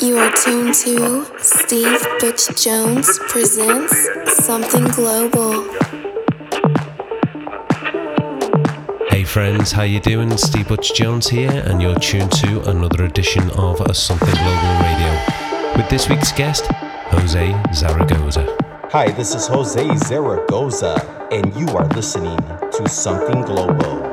You are tuned to Steve Butch Jones presents Something Global. Hey friends, how you doing? Steve Butch Jones here, and you're tuned to another edition of a Something Global Radio with this week's guest, Jose Zaragoza. Hi, this is Jose Zaragoza, and you are listening to Something Global.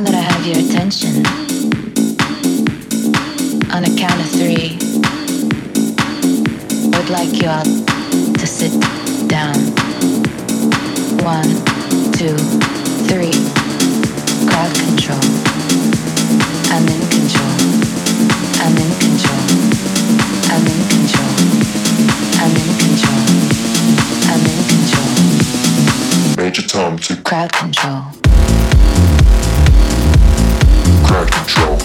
Now that I have your attention, on a count of three, would like you all to sit down. One, two, three. Crowd control. I'm in control. I'm in control. I'm in control. I'm in control. I'm in control. Major Tom to crowd control got control.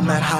First at I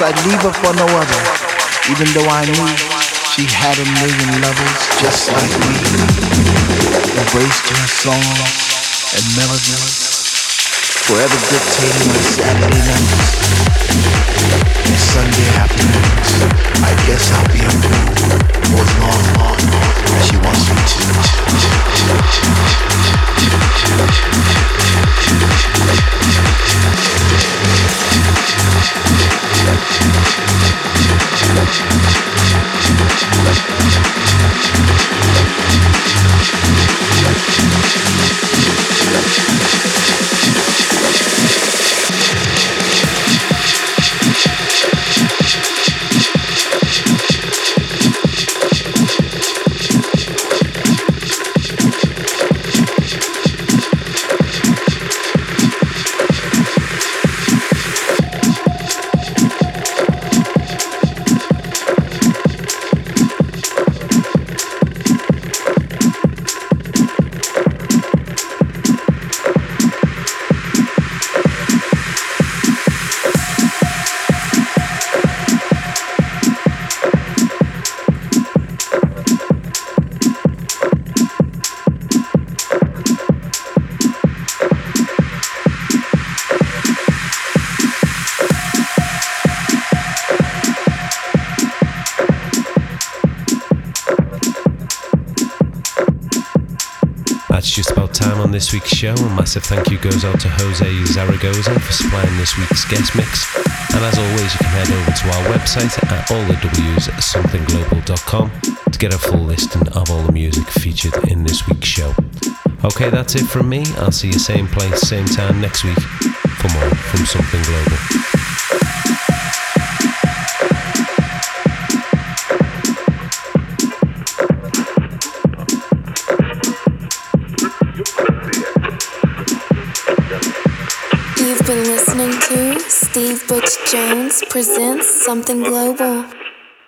I'd leave her for no other, even though I knew she had a million lovers just like me. Embraced her songs and melodies, forever dictating my Saturday nights and Sunday afternoons. I guess I'll be a fool for as long, long as she wants me to. This week's show. A massive thank you goes out to Jose Zaragoza for supplying this week's guest mix. And as always, you can head over to our website at allthews.somethingglobal.com to get a full listing of all the music featured in this week's show. Okay, that's it from me. I'll see you same place, same time next week for more from Something Global. Jones presents Something Global.